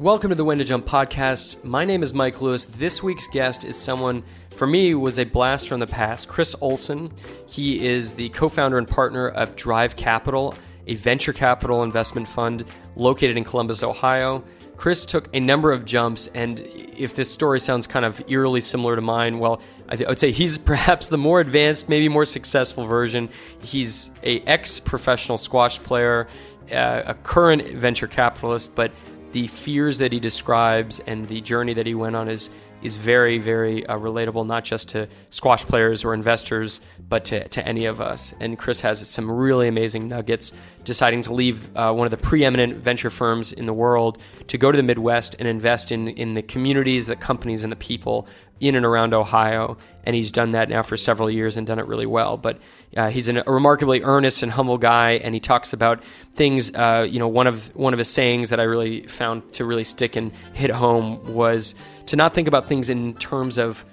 Welcome to the When to Jump podcast. My name is Mike Lewis. This week's guest is someone, for me, was a blast from the past. Chris Olsen. He is the co-founder and partner of Drive Capital, a venture capital investment fund located in Columbus, Ohio. Chris took a number of jumps, and if this story sounds kind of eerily similar to mine, well, I, th- I would say he's perhaps the more advanced, maybe more successful version. He's a ex-professional squash player, uh, a current venture capitalist, but the fears that he describes and the journey that he went on is is very very uh, relatable not just to squash players or investors but to, to any of us. And chris has some really amazing nuggets deciding to leave uh, one of the preeminent venture firms in the world to go to the midwest and invest in, in the communities the companies and the people in and around ohio and he's done that now for several years and done it really well but uh, he's an, a remarkably earnest and humble guy, and he talks about things. Uh, you know, one of one of his sayings that I really found to really stick and hit home was to not think about things in terms of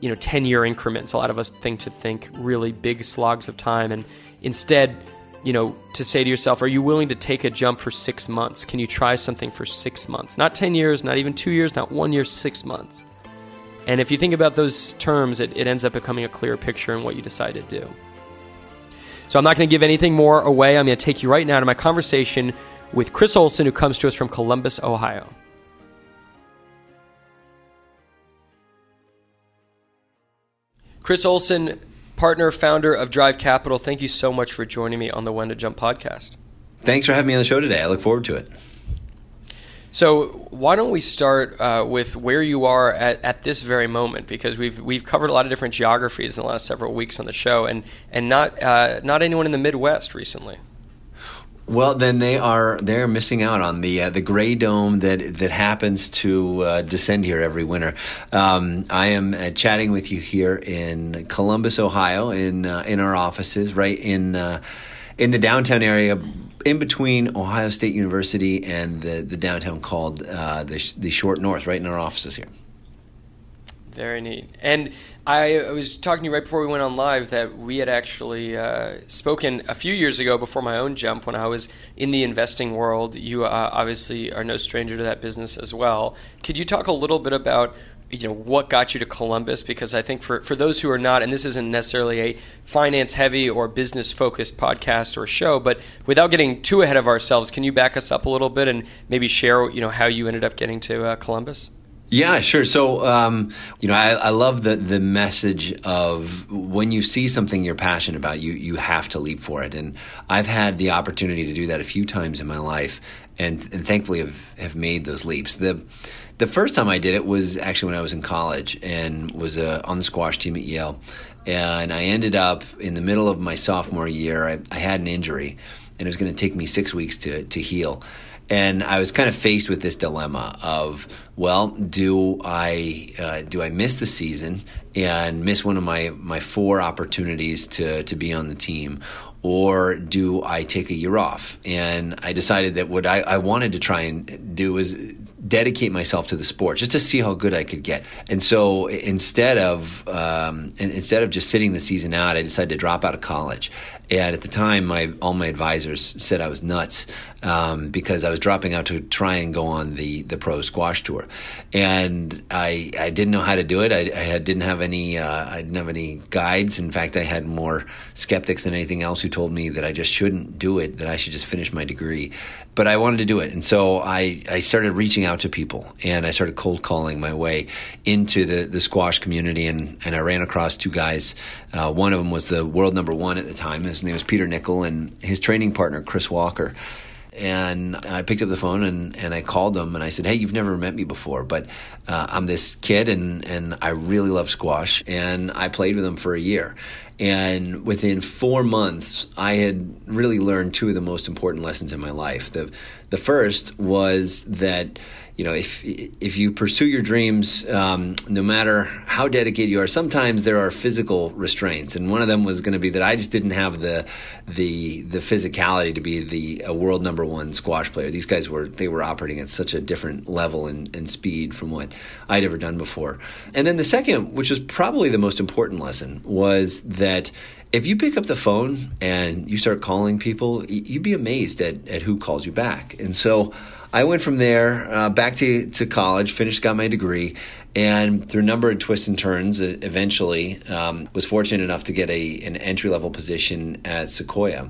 you know 10 year increments. A lot of us think to think really big slogs of time, and instead, you know, to say to yourself, are you willing to take a jump for six months? Can you try something for six months? Not 10 years, not even two years, not one year, six months. And if you think about those terms, it, it ends up becoming a clearer picture in what you decide to do. So I'm not going to give anything more away. I'm going to take you right now to my conversation with Chris Olsen, who comes to us from Columbus, Ohio. Chris Olsen, partner, founder of Drive Capital, thank you so much for joining me on the When to Jump podcast. Thanks for having me on the show today. I look forward to it. So why don't we start uh, with where you are at, at this very moment? Because we've we've covered a lot of different geographies in the last several weeks on the show, and and not uh, not anyone in the Midwest recently. Well, then they are they're missing out on the uh, the gray dome that that happens to uh, descend here every winter. Um, I am uh, chatting with you here in Columbus, Ohio, in uh, in our offices, right in uh, in the downtown area, in between Ohio State University and the, the downtown called uh, the, the Short North, right in our offices here. Very neat. And I, I was talking to you right before we went on live that we had actually uh, spoken a few years ago before my own jump when I was in the investing world. You uh, obviously are no stranger to that business as well. Could you talk a little bit about you know what got you to Columbus because I think for for those who are not and this isn't necessarily a finance heavy or business focused podcast or show but without getting too ahead of ourselves can you back us up a little bit and maybe share you know how you ended up getting to uh, Columbus yeah, sure. So, um, you know, I, I, love the the message of when you see something you're passionate about, you you have to leap for it. And I've had the opportunity to do that a few times in my life, and, and thankfully have have made those leaps. The the first time I did it was actually when I was in college and was uh, on the squash team at Yale. And I ended up in the middle of my sophomore year, I, I had an injury, and it was going to take me six weeks to, to heal. And I was kind of faced with this dilemma of, well, do I uh, do I miss the season and miss one of my, my four opportunities to, to be on the team, or do I take a year off? And I decided that what I, I wanted to try and do was dedicate myself to the sport just to see how good I could get. And so instead of um, instead of just sitting the season out, I decided to drop out of college. And at the time, my all my advisors said I was nuts um, because I was dropping out to try and go on the the pro squash tour, and I I didn't know how to do it. I, I didn't have any uh, I didn't have any guides. In fact, I had more skeptics than anything else who told me that I just shouldn't do it. That I should just finish my degree. But I wanted to do it, and so I I started reaching out to people, and I started cold calling my way into the the squash community, and and I ran across two guys. Uh, one of them was the world number one at the time his name was Peter Nicol, and his training partner, Chris Walker. And I picked up the phone and, and I called them and I said, Hey, you've never met me before, but uh, I'm this kid and, and I really love squash. And I played with them for a year. And within four months, I had really learned two of the most important lessons in my life. The, the first was that you know, if if you pursue your dreams, um, no matter how dedicated you are, sometimes there are physical restraints, and one of them was going to be that I just didn't have the the the physicality to be the a world number one squash player. These guys were they were operating at such a different level and, and speed from what I'd ever done before. And then the second, which was probably the most important lesson, was that if you pick up the phone and you start calling people, you'd be amazed at, at who calls you back. And so I went from there uh, back to, to college, finished, got my degree, and through a number of twists and turns, eventually um, was fortunate enough to get a an entry level position at Sequoia,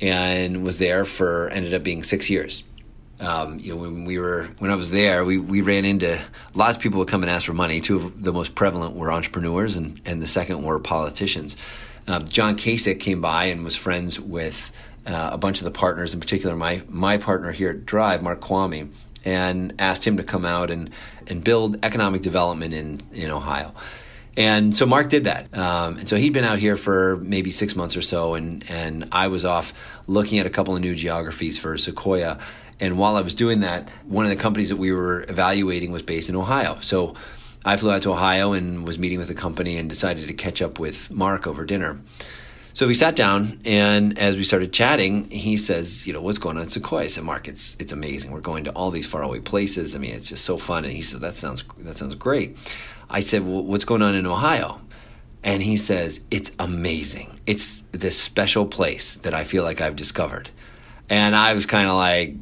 and was there for ended up being six years. Um, you know, when we were when I was there, we, we ran into lots of people would come and ask for money. Two of the most prevalent were entrepreneurs, and and the second were politicians. Um, John Kasich came by and was friends with uh, a bunch of the partners, in particular my my partner here at Drive, Mark Kvamme, and asked him to come out and and build economic development in in Ohio. And so Mark did that. Um, and so he'd been out here for maybe six months or so, and, and I was off looking at a couple of new geographies for Sequoia. And while I was doing that, one of the companies that we were evaluating was based in Ohio. So I flew out to Ohio and was meeting with the company and decided to catch up with Mark over dinner. So we sat down, and as we started chatting, he says, "You know what's going on Sequoia?" I said, "Mark, it's it's amazing. We're going to all these faraway places. I mean, it's just so fun." And he said, "That sounds that sounds great." I said, well, "What's going on in Ohio?" And he says, "It's amazing. It's this special place that I feel like I've discovered." And I was kind of like,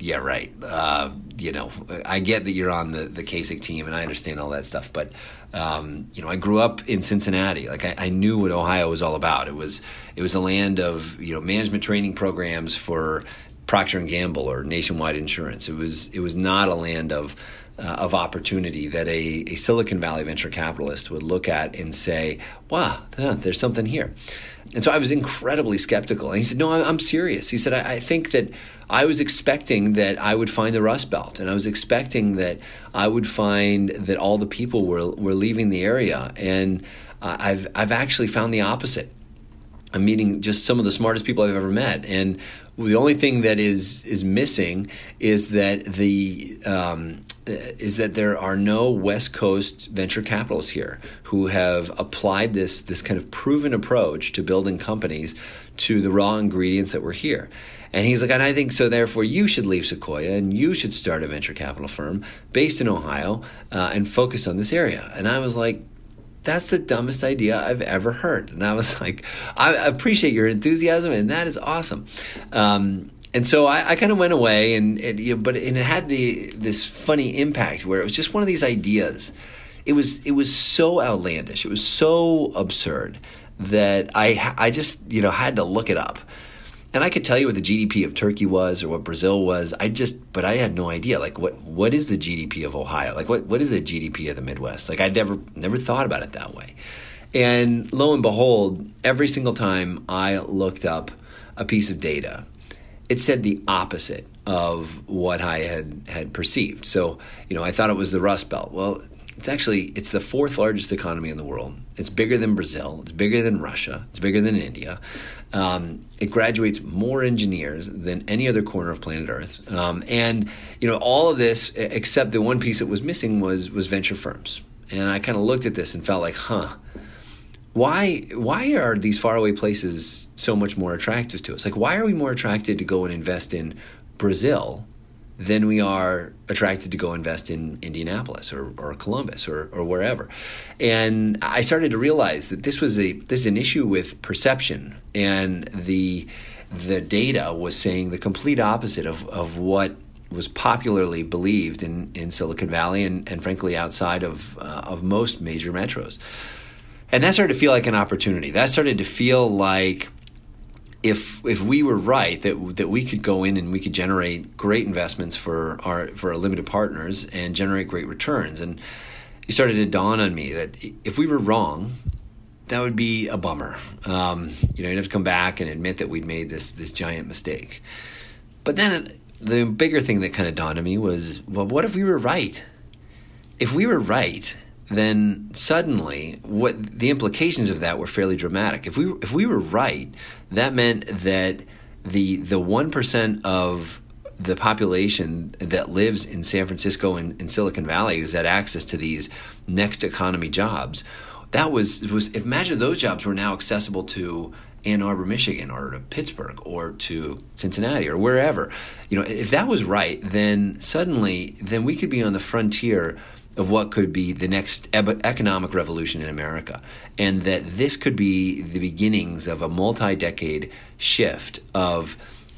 yeah, right. Uh, you know, I get that you're on the the Kasich team, and I understand all that stuff. But um, you know, I grew up in Cincinnati. Like I, I, knew what Ohio was all about. It was it was a land of you know management training programs for Procter and Gamble or Nationwide Insurance. It was it was not a land of uh, of opportunity that a, a Silicon Valley venture capitalist would look at and say, "Wow, there's something here." And so I was incredibly skeptical. And he said, No, I'm, serious. He said, I, I, think that I was expecting that I would find the Rust Belt, and I was expecting that I would find that all the people were, were leaving the area. And uh, I've, I've actually found the opposite. I'm meeting just some of the smartest people I've ever met, and the only thing that is is missing is that the um, is that there are no West Coast venture capitalists here who have applied this this kind of proven approach to building companies to the raw ingredients that were here. And he's like, and I think so. Therefore, you should leave Sequoia and you should start a venture capital firm based in Ohio uh, and focus on this area. And I was like, that's the dumbest idea I've ever heard. And I was like, I appreciate your enthusiasm, and that is awesome. Um, and so I, I kind of went away, and it, you know, but and it had the this funny impact where it was just one of these ideas. It was it was so outlandish. It was so absurd that I I just you know had to look it up. And I could tell you what the GDP of Turkey was or what Brazil was. I just, but I had no idea. Like, what what is the GDP of Ohio? Like, what what is the GDP of the Midwest? Like, I never never thought about it that way. And lo and behold, every single time I looked up a piece of data, it said the opposite of what I had had perceived. So, you know, I thought it was the Rust Belt. Well, it's actually it's the fourth largest economy in the world. It's bigger than Brazil. It's bigger than Russia. It's bigger than India. Um, it graduates more engineers than any other corner of planet Earth. Um, and you know all of this, except the one piece that was missing was was venture firms. And I kind of looked at this and felt like, huh, why why are these faraway places so much more attractive to us? Like, why are we more attracted to go and invest in Brazil than we are attracted to go invest in Indianapolis or, or Columbus or, or wherever. And I started to realize that this was a this is an issue with perception and the the data was saying the complete opposite of, of what was popularly believed in, in Silicon Valley and, and frankly outside of uh, of most major metros. And that started to feel like an opportunity. That started to feel like if if we were right that that we could go in and we could generate great investments for our for our limited partners and generate great returns. And it started to dawn on me that if we were wrong that would be a bummer. Um, you know you'd have to come back and admit that we'd made this this giant mistake. But then the bigger thing that kind of dawned on me was well what if we were right? If we were right then suddenly what the implications of that were fairly dramatic. If we if we were right, that meant that the the one percent of the population that lives in San Francisco and in Silicon Valley who's had access to these next economy jobs, that was was imagine those jobs were now accessible to Ann Arbor, Michigan, or to Pittsburgh, or to Cincinnati, or wherever. You know, if that was right, then suddenly, then we could be on the frontier of what could be the next economic revolution in America, and that this could be the beginnings of a multi decade shift of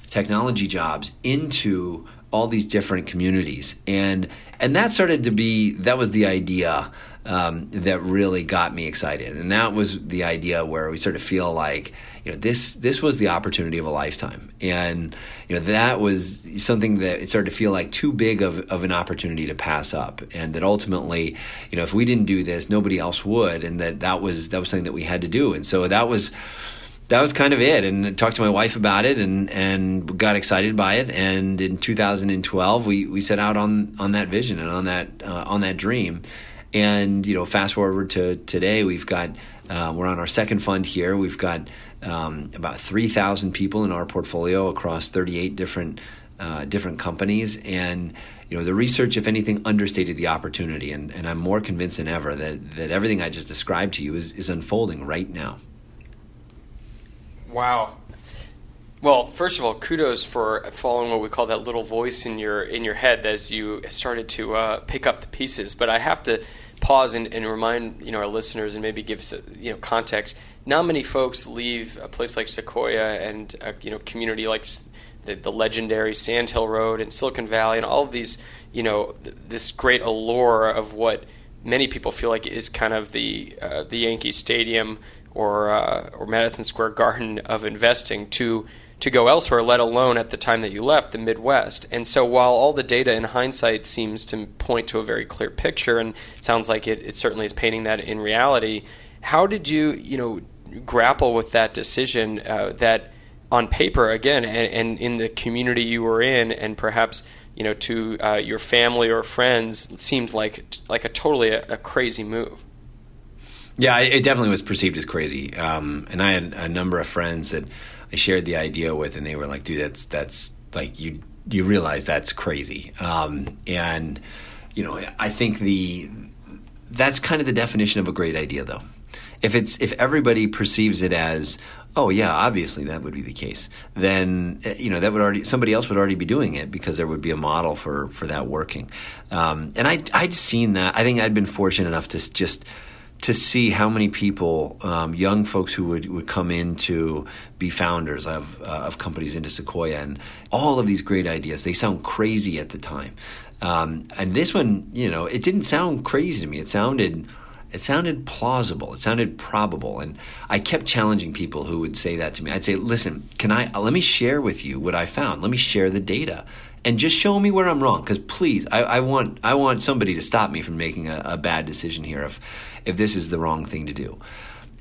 technology jobs into all these different communities, and and that started to be that was the idea um, that really got me excited, and that was the idea where we sort of feel like you know this this was the opportunity of a lifetime, and you know that was something that it started to feel like too big of, of an opportunity to pass up, and that ultimately you know if we didn't do this, nobody else would, and that that was that was something that we had to do, and so that was that was kind of it. And I talked to my wife about it and, and got excited by it. And in 2012, we, we set out on, on that vision and on that, uh, on that dream. And you know, fast forward to today, we've got uh, we're on our second fund here. We've got um, about three thousand people in our portfolio across thirty eight different uh, different companies, and you know the research, if anything, understated the opportunity. And, and I'm more convinced than ever that that everything I just described to you is is unfolding right now. Wow. Well, first of all, kudos for following what we call that little voice in your in your head as you started to uh, pick up the pieces. But I have to pause and, and, remind you know our listeners and maybe give you know context. Not many folks leave a place like Sequoia and a you know community like the, the legendary Sandhill Road and Silicon Valley and all of these you know th- this great allure of what many people feel like is kind of the uh, the Yankee Stadium or uh, or Madison Square Garden of investing to to go elsewhere, let alone at the time that you left the Midwest. And so, while all the data in hindsight seems to point to a very clear picture, and sounds like it, it certainly is painting that in reality, how did you, you know, grapple with that decision uh, that on paper, again, and, and, in the community you were in, and perhaps you know to uh, your family or friends, seemed like like a totally a, a crazy move. Yeah, it definitely was perceived as crazy, um, and I had a number of friends that I shared the idea with, and they were like, "Dude, that's that's like you you realize that's crazy." Um, and you know, I think the that's kind of the definition of a great idea, though. If it's if everybody perceives it as oh yeah obviously that would be the case then eh, you know that would already somebody else would already be doing it because there would be a model for for that working um, and I, i'd seen that i think i'd been fortunate enough to just to see how many people, um, young folks who would, would come in to be founders of, uh, of companies into Sequoia and all of these great ideas. They sound crazy at the time. Um, and this one, you know, it didn't sound crazy to me. It sounded, it sounded plausible. It sounded probable. And I kept challenging people who would say that to me. I'd say, listen, can I, uh, let me share with you what I found. Let me share the data and just show me where I'm wrong. Because please, I, I, want I want somebody to stop me from making a, a, bad decision here if if this is the wrong thing to do.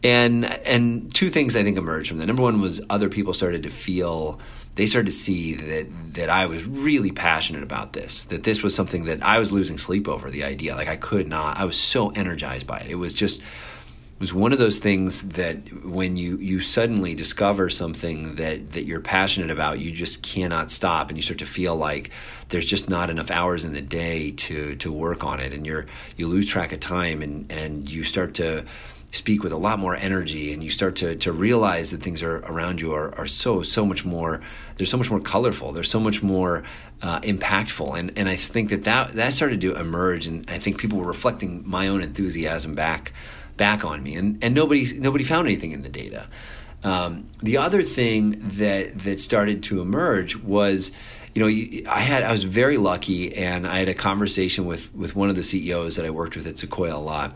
And and two things I think emerged from that. Number one was other people started to feel they started to see that that I was really passionate about this. That this was something that I was losing sleep over. The idea, like I could not. I was so energized by it. It was just it was one of those things that when you you suddenly discover something that that you're passionate about, you just cannot stop, and you start to feel like there's just not enough hours in the day to to work on it, and you're you lose track of time, and and you start to speak with a lot more energy and you start to, to realize that things are around you are, are so so much more they're so much more colorful they're so much more uh, impactful and and I think that, that that started to emerge and I think people were reflecting my own enthusiasm back back on me, and and nobody nobody found anything in the data. Um, the other thing that that started to emerge was, you know, I had I was very lucky, and I had a conversation with with one of the CEOs that I worked with at Sequoia a lot.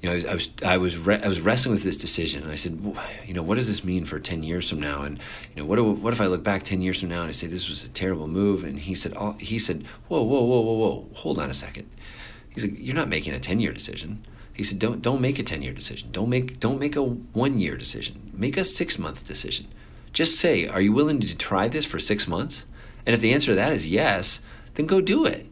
You know, I was I was re- I was wrestling with this decision, and I said, you know, what does this mean for ten years from now? And you know, what do, what if I look back ten years from now and I say this was a terrible move? And he said, oh, he said, whoa, whoa, whoa, whoa, whoa, hold on a second. He said, you're not making a ten year decision he said, "Don't don't make a ten year decision. Don't make don't make a one year decision. Make a six month decision. Just say, are you willing to try this for six months? And if the answer to that is yes, then go do it."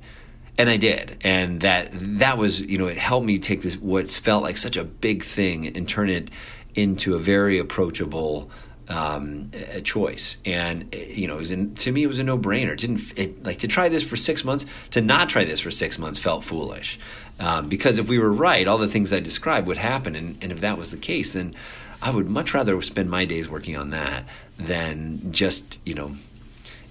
And I did, and that that was you know it helped me take this what's felt like such a big thing and turn it into a very approachable um, a choice. And you know, it was in, to me, it was a no brainer. Didn't it, like to try this for six months. To not try this for six months felt foolish, um, because if we were right, all the things I described would happen. And, and if that was the case, then I would much rather spend my days working on that than just you know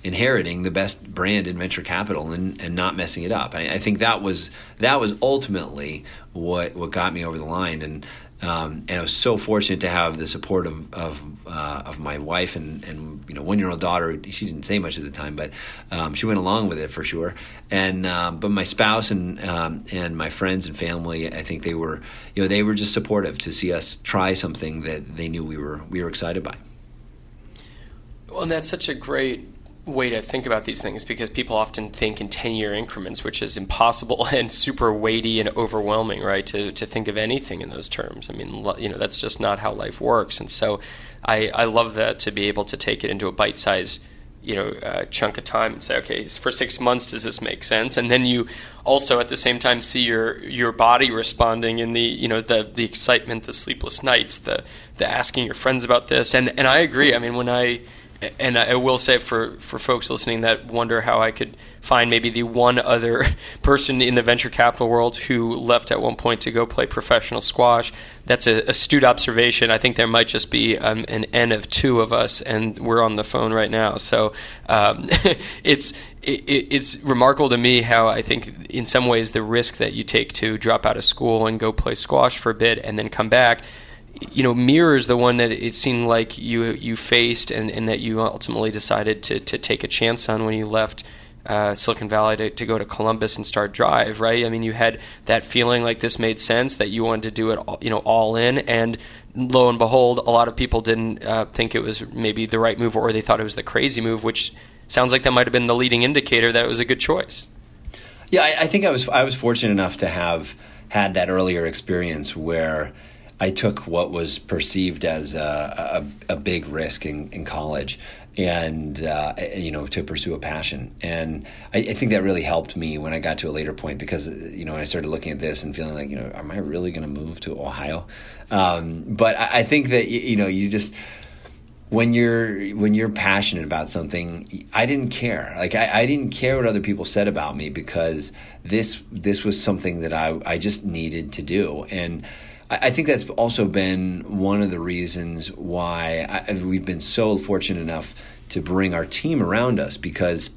inheriting the best brand in venture capital and, and not messing it up. I, I, think that was that was ultimately what what got me over the line. And Um, and I was so fortunate to have the support of of, uh, of my wife and, and you know one year old daughter. She didn't say much at the time, but um, she went along with it for sure. And um, but my spouse and um, and my friends and family, I think they were you know they were just supportive to see us try something that they knew we were we were excited by. Well, and that's such a great way to think about these things because people often think in 10 year increments, which is impossible and super weighty and overwhelming, right? To, to think of anything in those terms. I mean, you know, that's just not how life works. And so I, I love that to be able to take it into a bite sized you know uh, chunk of time and say okay for six months does this make sense and then you also at the same time see your your body responding in the you know the the excitement the sleepless nights the the asking your friends about this and and I agree I mean when I and I will say for, for folks listening that wonder how I could find maybe the one other person in the venture capital world who left at one point to go play professional squash, that's a astute observation. I think there might just be um, an N of two of us, and we're on the phone right now. So um, it's it, it's remarkable to me how I think in some ways the risk that you take to drop out of school and go play squash for a bit and then come back you know, mirrors the one that it seemed like you you faced and, and that you ultimately decided to, to take a chance on when you left uh, Silicon Valley to, to go to Columbus and start Drive, right? I mean, you had that feeling like this made sense, that you wanted to do it, all, you know, all in, and lo and behold, a lot of people didn't uh, think it was maybe the right move, or they thought it was the crazy move, which sounds like that might have been the leading indicator that it was a good choice. Yeah, I, I think I was I was fortunate enough to have had that earlier experience where I took what was perceived as a, a, a big risk in, in college and uh, you know to pursue a passion. And I, I, think that really helped me when i got to a later point because you know i started looking at this and feeling like you know am i really going to move to ohio? Um, but I, I, think that you know you just when you're when you're passionate about something i didn't care. Like I, I didn't care what other people said about me because this this was something that i, I just needed to do. And I think that's also been one of the reasons why I, we've been so fortunate enough to bring our team around us because,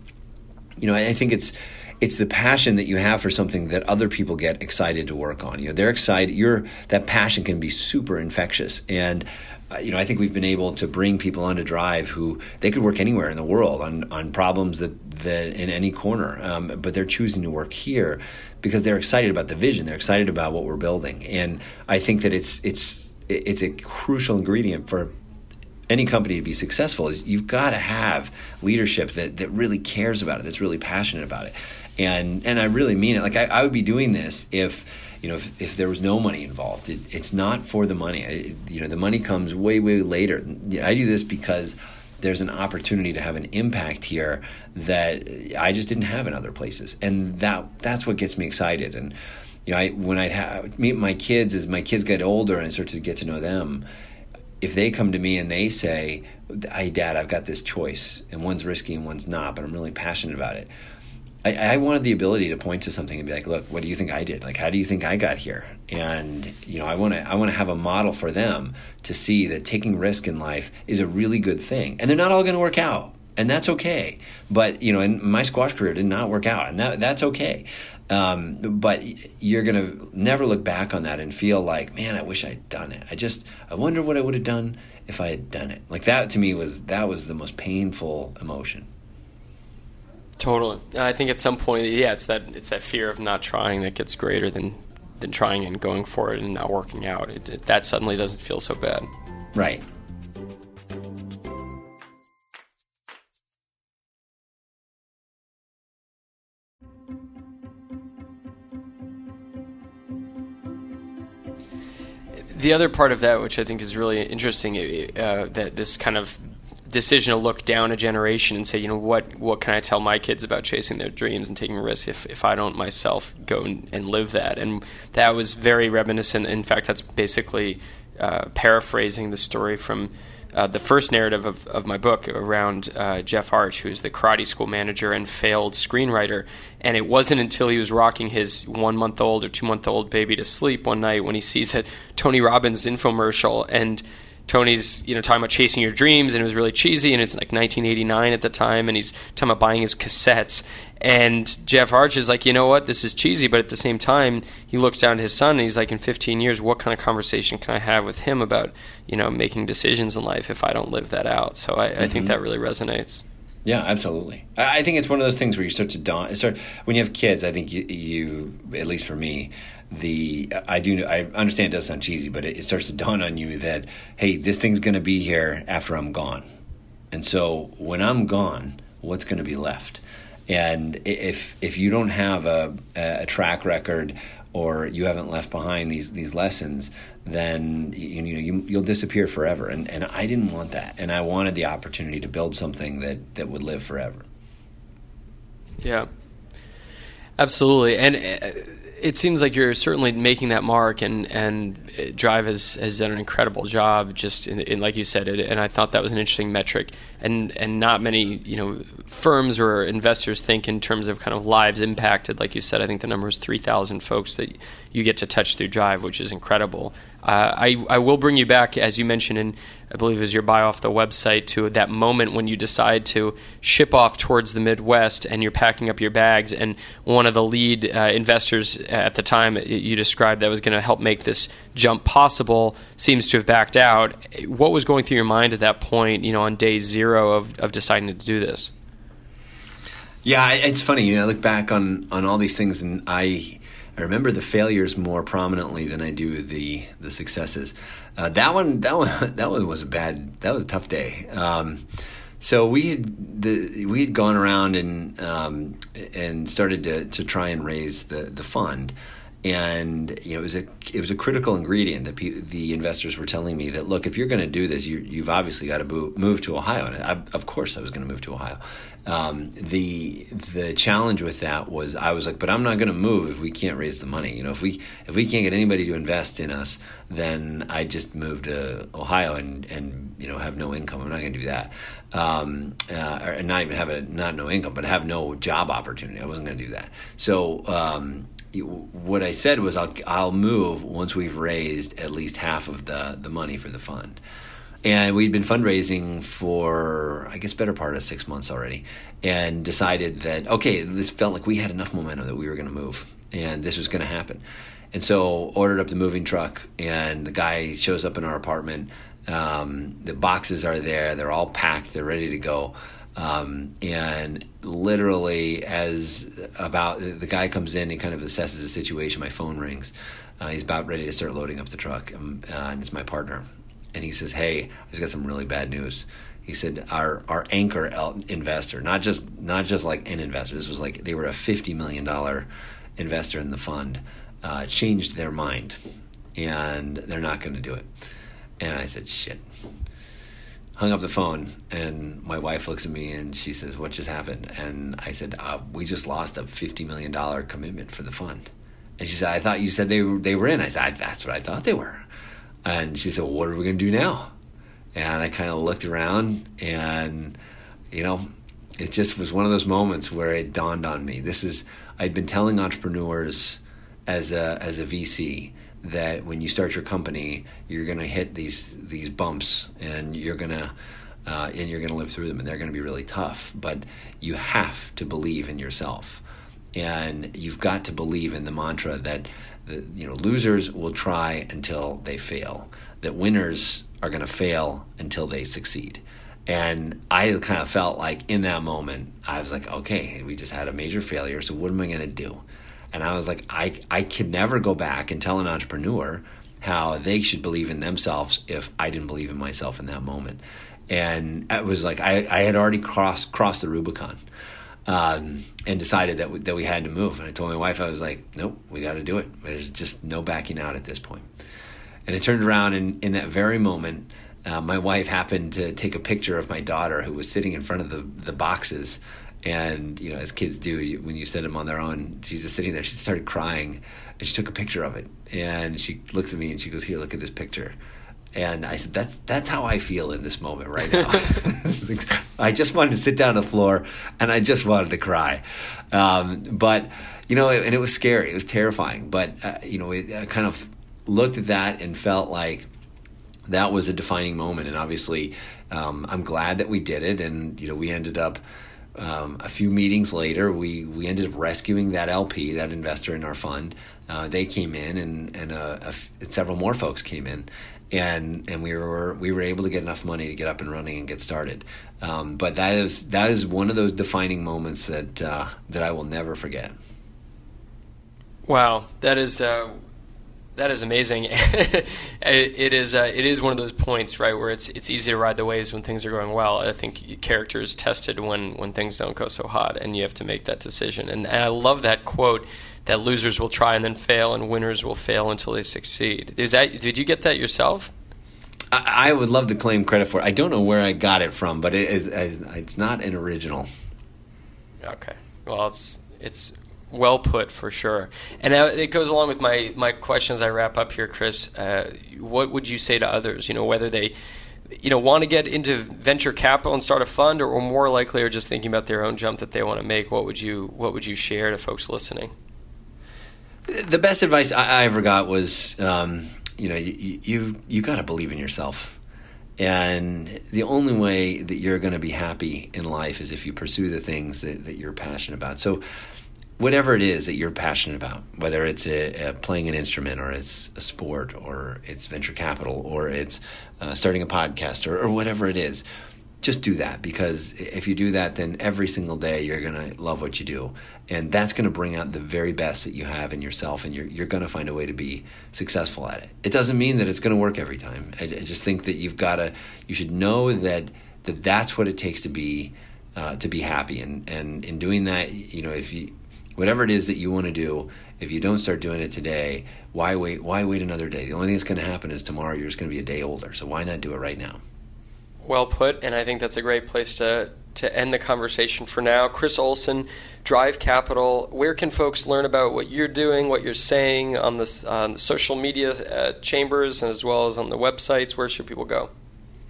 you know, I think it's it's the passion that you have for something that other people get excited to work on. You know, they're excited. Your that passion can be super infectious, and uh, you know, I think we've been able to bring people onto Drive who they could work anywhere in the world on on problems that that in any corner, um, but they're choosing to work here because they're excited about the vision. They're excited about what we're building, and I think that it's it's it's a crucial ingredient for any company to be successful is you've got to have leadership that, that really cares about it, that's really passionate about it. And and I really mean it. Like I, I would be doing this if you know if, if there was no money involved. It, it's not for the money. You know the money comes way way later. I do this because there's an opportunity to have an impact here that I just didn't have in other places, and that that's what gets me excited. And you know, I, when I have, meet my kids, as my kids get older and I start to get to know them, if they come to me and they say, "Hey, Dad, I've got this choice, and one's risky and one's not, but I'm really passionate about it," I, I, wanted the ability to point to something and be like, look, what do you think I did? Like, how do you think I got here? And you know, I want to I want to have a model for them to see that taking risk in life is a really good thing, and they're not all going to work out, and that's okay. But you know, and my squash career did not work out, and that that's okay. Um, but you're going to never look back on that and feel like, man, I wish I'd done it. I just I wonder what I would have done if I had done it. Like that to me was that was the most painful emotion. Totally. I think at some point, yeah, it's that it's that fear of not trying that gets greater than than trying and going for it and not working out. It, it, that suddenly doesn't feel so bad. Right. The other part of that, which I think is really interesting, uh, that this kind of decision to look down a generation and say, you know, what what can I tell my kids about chasing their dreams and taking risks if, if I don't myself go and, live that? And that was very reminiscent. In fact, that's basically uh, paraphrasing the story from uh, the first narrative of, of my book around uh, Jeff Arch, who's the karate school manager and failed screenwriter. And it wasn't until he was rocking his one month old or two month old baby to sleep one night when he sees a Tony Robbins infomercial and Tony's you know talking about chasing your dreams, and it was really cheesy, and it's like 1989 at the time, and he's talking about buying his cassettes. And Jeff Arch is like, you know what, this is cheesy, but at the same time, he looks down at his son, and he's like, in 15 years, what kind of conversation can I have with him about you know making decisions in life if I don't live that out? So I, mm-hmm. I think mm-hmm. that really resonates. Yeah, absolutely. I think it's one of those things where you start to dawn. Start when you have kids. I think you, you, at least for me, the I do know I understand it does sound cheesy, but it, it starts to dawn on you that hey, this thing's going to be here after I'm gone, and so when I'm gone, what's going to be left? And if if you don't have a, a track record or you haven't left behind these these lessons, then you, you know you, you'll disappear forever. And and I didn't want that, and I wanted the opportunity to build something that that would live forever. Yeah, absolutely, and. Uh, it seems like you're certainly making that mark, and and Drive has, has done an incredible job. Just in, in like you said, it, and I thought that was an interesting metric. And and not many you know firms or investors think in terms of kind of lives impacted. Like you said, I think the number is three thousand folks that you get to touch through Drive, which is incredible. Uh, I I will bring you back, as you mentioned in I believe is your buy off the website to that moment when you decide to ship off towards the Midwest and you're packing up your bags. And one of the lead uh, investors at the time you described that was going to help make this jump possible seems to have backed out. What was going through your mind at that point, you know, on day zero of, of deciding to do this? Yeah, it's funny. You know, I look back on, on all these things and I I remember the failures more prominently than I do the the successes. Uh, that one, that one, that one was a bad. That was a tough day. Um, so we had the, we had gone around and um, and started to, to try and raise the the fund, and you know it was a it was a critical ingredient that pe- the investors were telling me that look if you're going to do this you you've obviously got to move, move to Ohio and I, of course I was going to move to Ohio um, the the challenge with that was I was like, but I'm not going to move if we can't raise the money. You know, if we if we can't get anybody to invest in us, then I just move to Ohio and and you know have no income. I'm not going to do that, um, uh, or not even have a not no income, but have no job opportunity. I wasn't going to do that. So. Um, what I said was I'll I'll move once we've raised at least half of the the money for the fund. And we'd been fundraising for, I guess, better part of six months already, and decided that, okay, this felt like we had enough momentum that we were going to move, and this was going to happen. And so ordered up the moving truck, and the guy shows up in our apartment. Um, the boxes are there; they're all packed, they're ready to go. Um, and literally, as about the guy comes in and kind of assesses the situation, my phone rings. Uh, he's about ready to start loading up the truck, um, uh, and it's my partner and he says, "Hey, I just got some really bad news." He said, "Our our anchor investor, not just not just like an investor. This was like they were a fifty million dollar investor in the fund, uh, changed their mind, and they're not going to do it." And I said, "Shit." Hung up the phone, and my wife looks at me and she says, "What just happened?" And I said, uh, "We just lost a fifty million dollar commitment for the fund." And she said, "I thought you said they were, they were in." I said, "That's what I thought they were." And she said, well, What are we going to do now? And I kind of looked around and, you know, it just was one of those moments where it dawned on me. This is, I'd been telling entrepreneurs as a, as a VC that when you start your company, you're going to hit these, these bumps and you're going to, uh, and you're going to live through them and they're going to be really tough. But you have to believe in yourself. And you've got to believe in the mantra that the, you know losers will try until they fail. That winners are going to fail until they succeed. And I kind of felt like in that moment, I was like, okay, we just had a major failure. So what am I going to do? And I was like, I, I could never go back and tell an entrepreneur how they should believe in themselves if I didn't believe in myself in that moment. And it was like I, I had already crossed crossed the Rubicon um, and decided that we, that we had to move. And I told my wife, I was like, nope, we got to do it. There's just no backing out at this point. And I turned around, and in that very moment, uh, my wife happened to take a picture of my daughter who was sitting in front of the, the boxes. And, you know, as kids do, you, when you set them on their own, she's just sitting there. She started crying, and she took a picture of it. And she looks at me and she goes, Here, look at this picture. And I said, "That's that's how I feel in this moment right now. I just wanted to sit down on the floor, and I just wanted to cry. Um, but you know, and it was scary. It was terrifying. But uh, you know, it, I kind of looked at that and felt like that was a defining moment. And obviously, um, I'm glad that we did it. And you know, we ended up um, a few meetings later, we we ended up rescuing that LP, that investor in our fund. Uh, they came in, and and uh, several more folks came in, and and we were we were able to get enough money to get up and running and get started. Um, but that is that is one of those defining moments that uh, that I will never forget. Wow, that is uh, that is amazing. it is uh, it is one of those points, right, where it's it's easy to ride the waves when things are going well. I think character is tested when when things don't go so hot, and you have to make that decision. And, and I love that quote that losers will try and then fail, and winners will fail until they succeed. Is that did you get that yourself? I, I would love to claim credit for it. I don't know where I got it from, but it is it's not an original. Okay. Well, it's it's well put for sure. And it goes along with my my questions. I wrap up here, Chris. Uh, what would you say to others? You know, whether they you know want to get into venture capital and start a fund, or, or more likely are just thinking about their own jump that they want to make. What would you What would you share to folks listening? The best advice I, I ever got was, um, you know, you you, you got to believe in yourself. And the only way that you're going to be happy in life is if you pursue the things that, that you're passionate about. So, whatever it is that you're passionate about, whether it's a, a playing an instrument or it's a sport or it's venture capital or it's uh, starting a podcast or, or, whatever it is, just do that because if you do that, then every single day you're going to love what you do. And that's going to bring out the very best that you have in yourself and you're, you're going to find a way to be successful at it. It doesn't mean that it's going to work every time. I, I just think that you've got to, you should know that, that that's what it takes to be, uh, to be happy. And, and in doing that, you know, if you, whatever it is that you want to do, if you don't start doing it today, why wait? Why wait another day? The only thing that's going to happen is tomorrow you're just going to be a day older. So why not do it right now? Well put, and I think that's a great place to to end the conversation for now. Chris Olsen, Drive Capital. Where can folks learn about what you're doing, what you're saying on, on the social media uh, chambers, as well as on the websites? Where should people go?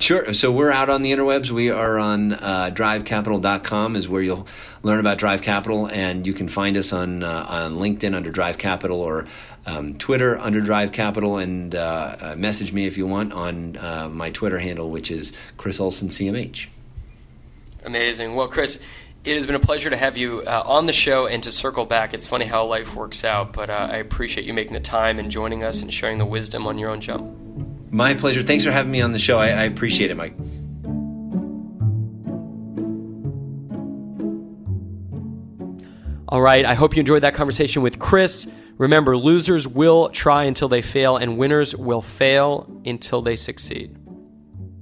Sure. So we're out on the interwebs. We are on uh, drivecapital.com is where you'll learn about Drive Capital, and you can find us on uh, on LinkedIn under Drive Capital or um, Twitter under Drive Capital, and uh, uh message me if you want on uh, my Twitter handle, which is Chris Olsen CMH. Amazing. Well, Chris, it has been a pleasure to have you uh, on the show and to circle back. It's funny how life works out, but I appreciate you making the time and joining us and sharing the wisdom on your own jump. My pleasure. Thanks for having me on the show. I, I appreciate it, Mike. All right. I hope you enjoyed that conversation with Chris. Remember, losers will try until they fail, and winners will fail until they succeed.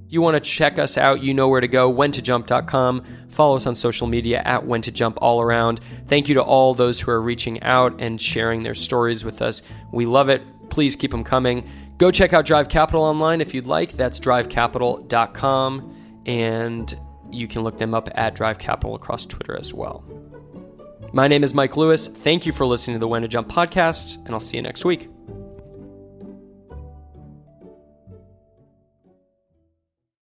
If you want to check us out, you know where to go, whentojump.com. Follow us on social media at when to jump all around. Thank you to all those who are reaching out and sharing their stories with us. We love it. Please keep them coming. Go check out Drive Capital online if you'd like. That's drivecapital.com. And you can look them up at Drive Capital across Twitter as well. My name is Mike Lewis. Thank you for listening to the When to Jump podcast, and I'll see you next week.